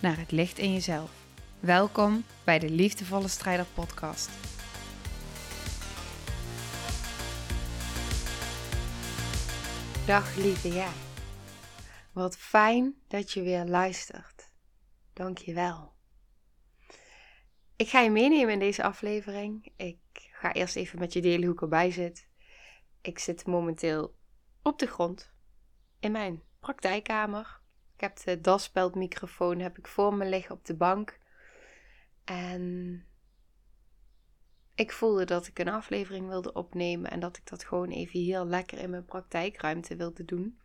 naar het licht in jezelf. Welkom bij de Liefdevolle Strijder Podcast. Dag lieve jij. Wat fijn dat je weer luistert. Dank je wel. Ik ga je meenemen in deze aflevering. Ik ga eerst even met je delen hoe ik erbij zit. Ik zit momenteel op de grond in mijn praktijkkamer. Ik heb de daspeldmicrofoon heb ik voor me liggen op de bank. En ik voelde dat ik een aflevering wilde opnemen en dat ik dat gewoon even heel lekker in mijn praktijkruimte wilde doen.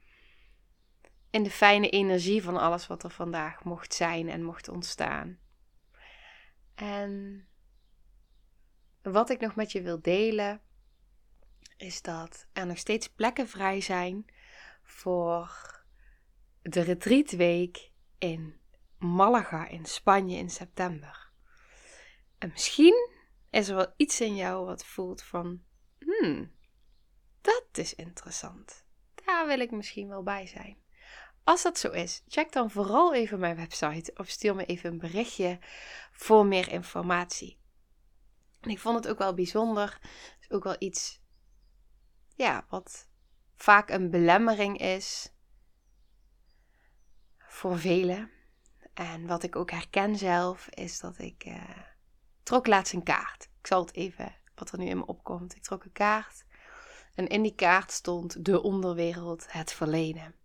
In de fijne energie van alles wat er vandaag mocht zijn en mocht ontstaan. En wat ik nog met je wil delen, is dat er nog steeds plekken vrij zijn voor de retreatweek in Malaga in Spanje in september. En misschien is er wel iets in jou wat voelt van, hmm, dat is interessant. Daar wil ik misschien wel bij zijn. Als dat zo is, check dan vooral even mijn website of stuur me even een berichtje voor meer informatie. En ik vond het ook wel bijzonder, is ook wel iets, ja, wat vaak een belemmering is voor velen. En wat ik ook herken zelf, is dat ik uh, trok laatst een kaart. Ik zal het even, wat er nu in me opkomt. Ik trok een kaart en in die kaart stond de onderwereld, het verleden.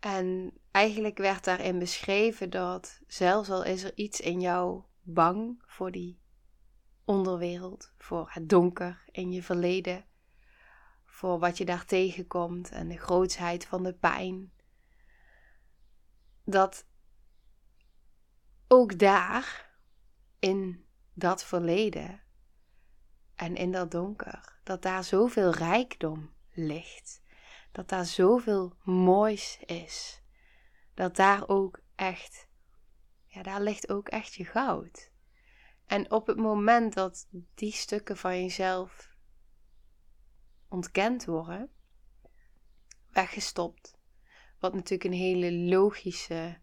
En eigenlijk werd daarin beschreven dat zelfs al is er iets in jou bang voor die onderwereld, voor het donker in je verleden, voor wat je daar tegenkomt en de grootsheid van de pijn, dat ook daar, in dat verleden en in dat donker, dat daar zoveel rijkdom ligt. Dat daar zoveel moois is. Dat daar ook echt, ja, daar ligt ook echt je goud. En op het moment dat die stukken van jezelf ontkend worden, weggestopt, wat natuurlijk een hele logische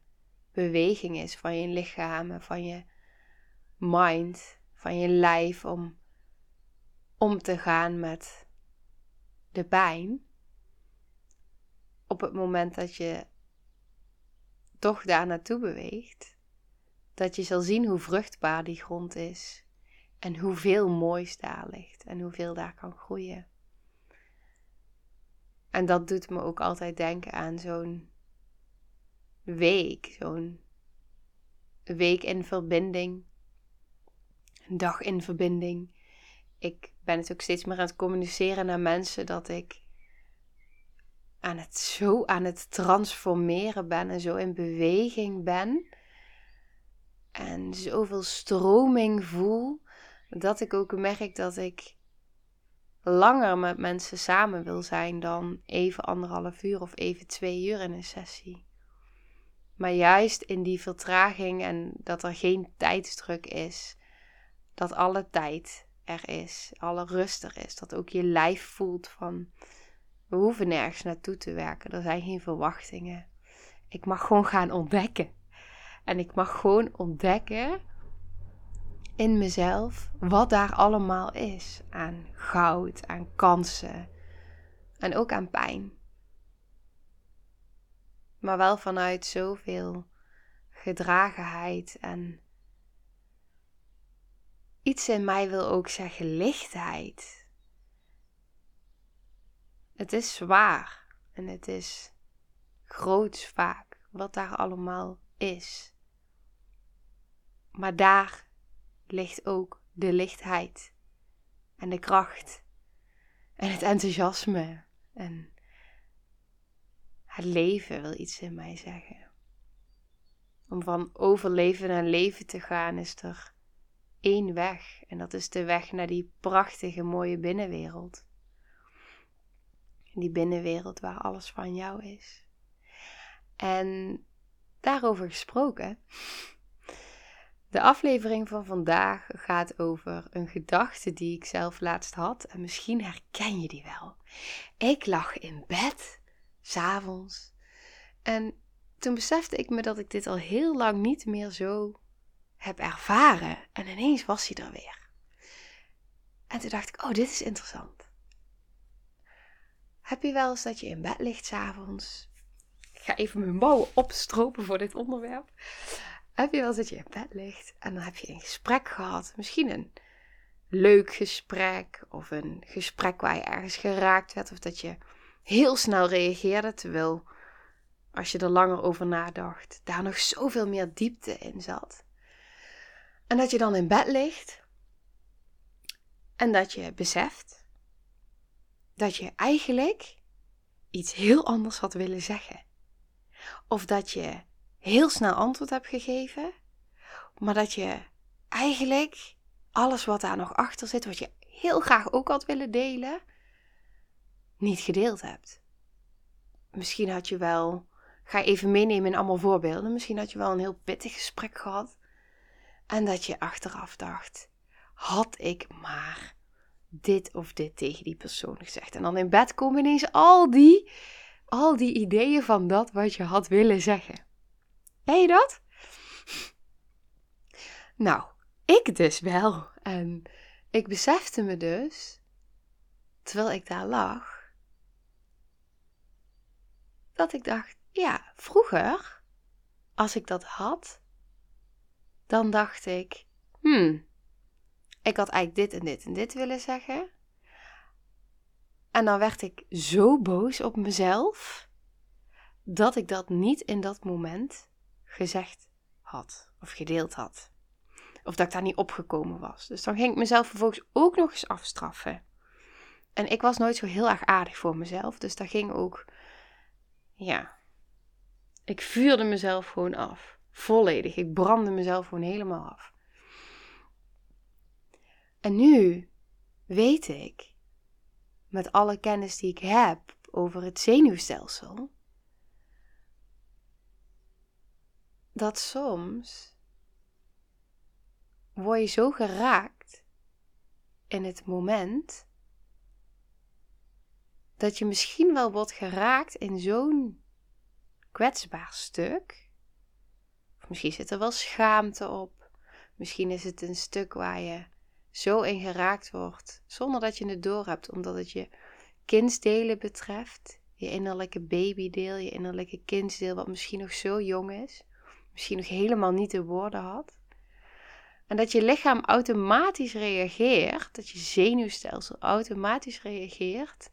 beweging is van je lichaam en van je mind, van je lijf om om te gaan met de pijn. Op het moment dat je toch daar naartoe beweegt, dat je zal zien hoe vruchtbaar die grond is en hoeveel moois daar ligt en hoeveel daar kan groeien. En dat doet me ook altijd denken aan zo'n week, zo'n week in verbinding, een dag in verbinding. Ik ben het ook steeds meer aan het communiceren naar mensen dat ik aan het zo aan het transformeren ben en zo in beweging ben. En zoveel stroming voel, dat ik ook merk dat ik langer met mensen samen wil zijn dan even anderhalf uur of even twee uur in een sessie. Maar juist in die vertraging en dat er geen tijdsdruk is, dat alle tijd er is, alle rust er is, dat ook je lijf voelt van we hoeven nergens naartoe te werken, er zijn geen verwachtingen. Ik mag gewoon gaan ontdekken. En ik mag gewoon ontdekken in mezelf wat daar allemaal is aan goud, aan kansen en ook aan pijn. Maar wel vanuit zoveel gedragenheid en iets in mij wil ook zeggen lichtheid. Het is zwaar en het is groots vaak wat daar allemaal is. Maar daar ligt ook de lichtheid en de kracht en het enthousiasme en het leven wil iets in mij zeggen. Om van overleven naar leven te gaan is er één weg. En dat is de weg naar die prachtige, mooie binnenwereld. Die binnenwereld waar alles van jou is. En daarover gesproken. De aflevering van vandaag gaat over een gedachte die ik zelf laatst had. En misschien herken je die wel. Ik lag in bed, s'avonds. En toen besefte ik me dat ik dit al heel lang niet meer zo heb ervaren. En ineens was hij er weer. En toen dacht ik, oh, dit is interessant. Heb je wel eens dat je in bed ligt s'avonds? Ik ga even mijn mouwen opstropen voor dit onderwerp. Heb je wel dat je in bed ligt en dan heb je een gesprek gehad. Misschien een leuk gesprek of een gesprek waar je ergens geraakt werd. Of dat je heel snel reageerde terwijl als je er langer over nadacht, daar nog zoveel meer diepte in zat. En dat je dan in bed ligt en dat je beseft dat je eigenlijk iets heel anders had willen zeggen. Of dat je heel snel antwoord hebt gegeven, maar dat je eigenlijk alles wat daar nog achter zit, wat je heel graag ook had willen delen, niet gedeeld hebt. Misschien had je wel, ga even meenemen in allemaal voorbeelden, misschien had je wel een heel pittig gesprek gehad en dat je achteraf dacht: had ik maar dit of dit tegen die persoon gezegd. En dan in bed komen ineens al die, al die ideeën van dat wat je had willen zeggen. Ken je dat? Nou, ik dus wel. En ik besefte me dus, terwijl ik daar lag, dat ik dacht: ja, vroeger, als ik dat had, dan dacht ik, hmm, ik had eigenlijk dit en dit en dit willen zeggen. En dan werd ik zo boos op mezelf dat ik dat niet in dat moment gezegd had of gedeeld had. Of dat ik daar niet opgekomen was. Dus dan ging ik mezelf vervolgens ook nog eens afstraffen. En ik was nooit zo heel erg aardig voor mezelf. Dus dat ging ook. Ja. Ik vuurde mezelf gewoon af. Volledig. Ik brandde mezelf gewoon helemaal af. En nu weet ik, met alle kennis die ik heb over het zenuwstelsel, dat soms word je zo geraakt in het moment dat je misschien wel wordt geraakt in zo'n kwetsbaar stuk Misschien zit er wel schaamte op. Misschien is het een stuk waar je zo in geraakt wordt, zonder dat je het doorhebt, omdat het je kindsdelen betreft. Je innerlijke babydeel, je innerlijke kindsdeel, wat misschien nog zo jong is, misschien nog helemaal niet de woorden had. En dat je lichaam automatisch reageert, dat je zenuwstelsel automatisch reageert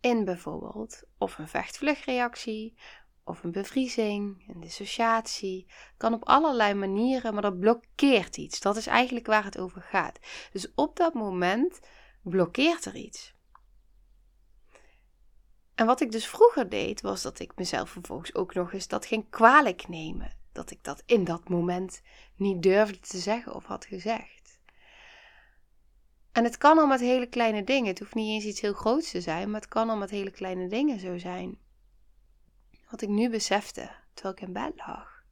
in bijvoorbeeld of een vechtvluchtreactie of een bevriezing, een dissociatie. Kan op allerlei manieren, maar dat blokkeert iets. Dat is eigenlijk waar het over gaat. Dus op dat moment blokkeert er iets. En wat ik dus vroeger deed, was dat ik mezelf vervolgens ook nog eens dat ging kwalijk nemen. Dat ik dat in dat moment niet durfde te zeggen of had gezegd. En het kan al met hele kleine dingen. Het hoeft niet eens iets heel groots te zijn, maar het kan al met hele kleine dingen zo zijn wat ik nu besefte terwijl ik in bed lag.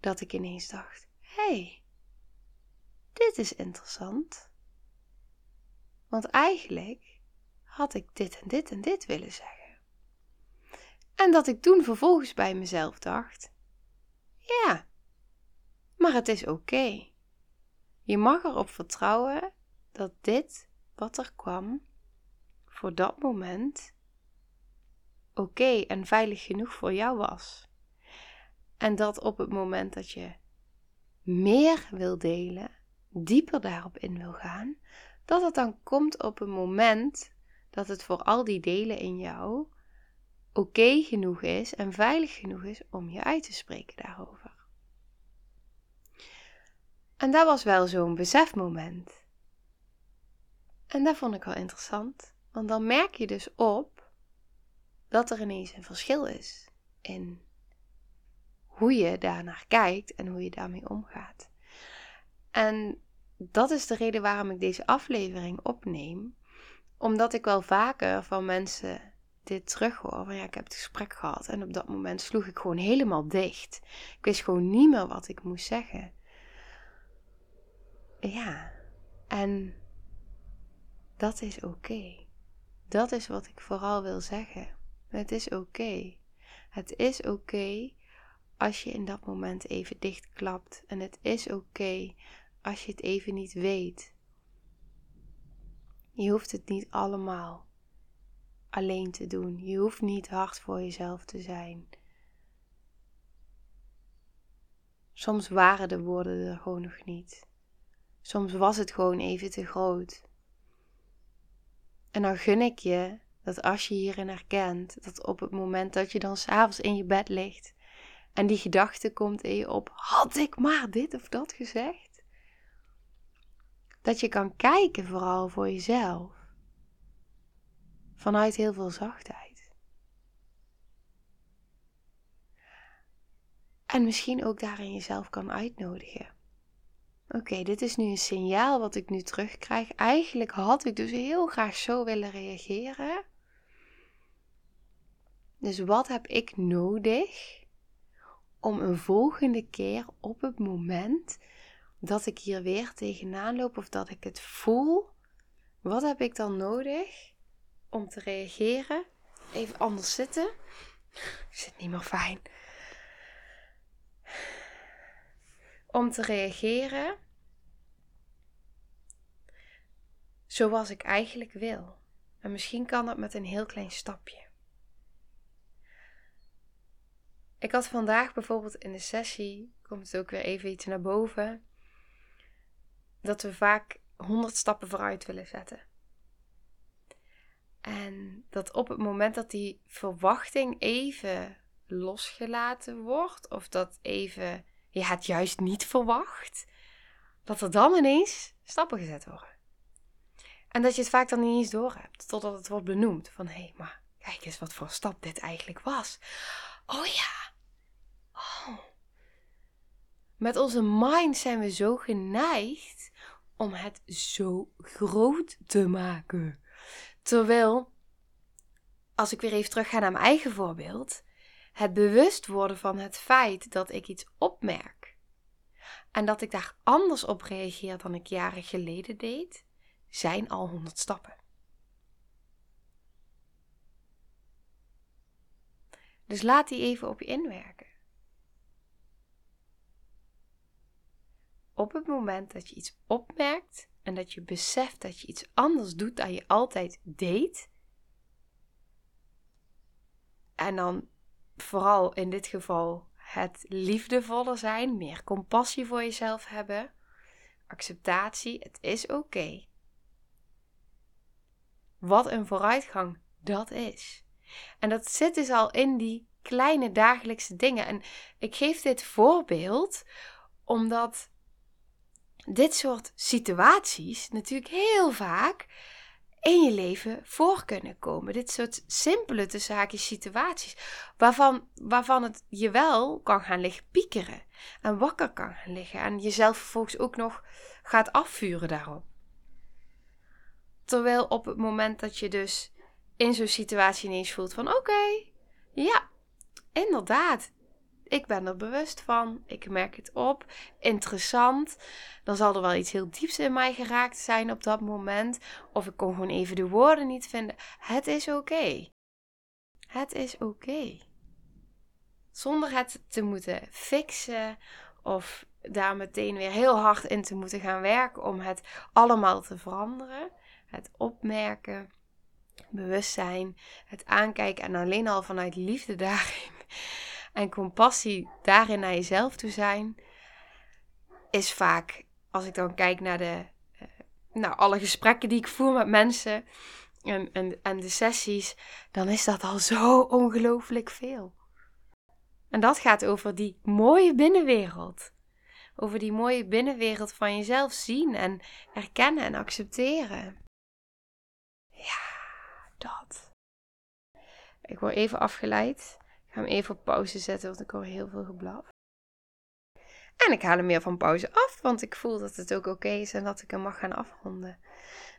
Dat ik ineens dacht: hey, dit is interessant. Want eigenlijk had ik dit en dit en dit willen zeggen. En dat ik toen vervolgens bij mezelf dacht: ja, maar het is oké. Je mag erop vertrouwen dat dit wat er kwam voor dat moment oké en veilig genoeg voor jou was. En dat op het moment dat je meer wil delen, dieper daarop in wil gaan, dat het dan komt op een moment dat het voor al die delen in jou oké genoeg is en veilig genoeg is om je uit te spreken daarover. En dat was wel zo'n besefmoment. En dat vond ik wel interessant, want dan merk je dus op dat er ineens een verschil is in hoe je daarnaar kijkt en hoe je daarmee omgaat. En dat is de reden waarom ik deze aflevering opneem. Omdat ik wel vaker van mensen dit terughoor. Van ja, ik heb het gesprek gehad en op dat moment sloeg ik gewoon helemaal dicht. Ik wist gewoon niet meer wat ik moest zeggen. Ja, en dat is oké. Dat is wat ik vooral wil zeggen. Het is oké. Het is oké als je in dat moment even dichtklapt. En het is oké als je het even niet weet. Je hoeft het niet allemaal alleen te doen. Je hoeft niet hard voor jezelf te zijn. Soms waren de woorden er gewoon nog niet. Soms was het gewoon even te groot. En dan gun ik je dat als je hierin herkent, dat op het moment dat je dan s'avonds in je bed ligt en die gedachte komt in je op: had ik maar dit of dat gezegd? Dat je kan kijken vooral voor jezelf. Vanuit heel veel zachtheid. En misschien ook daarin jezelf kan uitnodigen. Oké, dit is nu een signaal wat ik nu terugkrijg. Eigenlijk had ik dus heel graag zo willen reageren. Dus wat heb ik nodig om een volgende keer op het moment dat ik hier weer tegenaan loop of dat ik het voel, wat heb ik dan nodig om te reageren? Even anders zitten. Ik zit niet meer fijn. Om te reageren zoals ik eigenlijk wil. En misschien kan dat met een heel klein stapje. Ik had vandaag bijvoorbeeld in de sessie, komt het ook weer even iets naar boven, dat we vaak 100 stappen vooruit willen zetten. En dat op het moment dat die verwachting even losgelaten wordt, of dat even je het juist niet verwacht, dat er dan ineens stappen gezet worden. En dat je het vaak dan niet eens door hebt, totdat het wordt benoemd. Van hé, hey, maar kijk eens wat voor stap dit eigenlijk was. Oh ja. Oh. Met onze mind zijn we zo geneigd om het zo groot te maken. Terwijl, als ik weer even terug ga naar mijn eigen voorbeeld, het bewust worden van het feit dat ik iets opmerk en dat ik daar anders op reageer dan ik jaren geleden deed, zijn al 100 stappen. Dus laat die even op je inwerken. Op het moment dat je iets opmerkt en dat je beseft dat je iets anders doet dan je altijd deed, en dan vooral in dit geval het liefdevoller zijn, meer compassie voor jezelf hebben, acceptatie, het is oké. Wat een vooruitgang dat is. En dat zit dus al in die kleine dagelijkse dingen. En ik geef dit voorbeeld omdat dit soort situaties natuurlijk heel vaak in je leven voor kunnen komen. Dit soort simpele te zaken situaties. Waarvan, waarvan het je wel kan gaan liggen piekeren. En wakker kan gaan liggen. En jezelf vervolgens ook nog gaat afvuren daarop. Terwijl op het moment dat je dus in zo'n situatie ineens voelt van oké, ja, inderdaad, ik ben er bewust van, ik merk het op, interessant. Dan zal er wel iets heel dieps in mij geraakt zijn op dat moment. Of ik kon gewoon even de woorden niet vinden. Het is oké. Het is oké. Zonder het te moeten fixen of daar meteen weer heel hard in te moeten gaan werken om het allemaal te veranderen het opmerken, bewustzijn, het aankijken en alleen al vanuit liefde daarin en compassie daarin naar jezelf toe zijn, is vaak, als ik dan kijk naar de, nou, alle gesprekken die ik voer met mensen en, en, en de sessies, dan is dat al zo ongelooflijk veel. En dat gaat over die mooie binnenwereld. Over die mooie binnenwereld van jezelf zien en erkennen en accepteren. Ja, dat. Ik word even afgeleid. Ik ga hem even op pauze zetten, want ik hoor heel veel geblaf. En ik haal hem weer van pauze af, want ik voel dat het ook oké is en dat ik hem mag gaan afronden.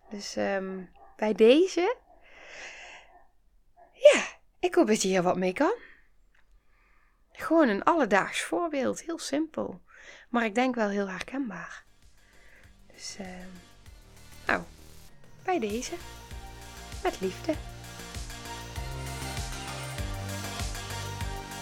Dus um, bij deze. Ja, ik hoop dat je hier wat mee kan. Gewoon een alledaags voorbeeld, heel simpel. Maar ik denk wel heel herkenbaar. Dus, uh, nou, bij deze. Met liefde.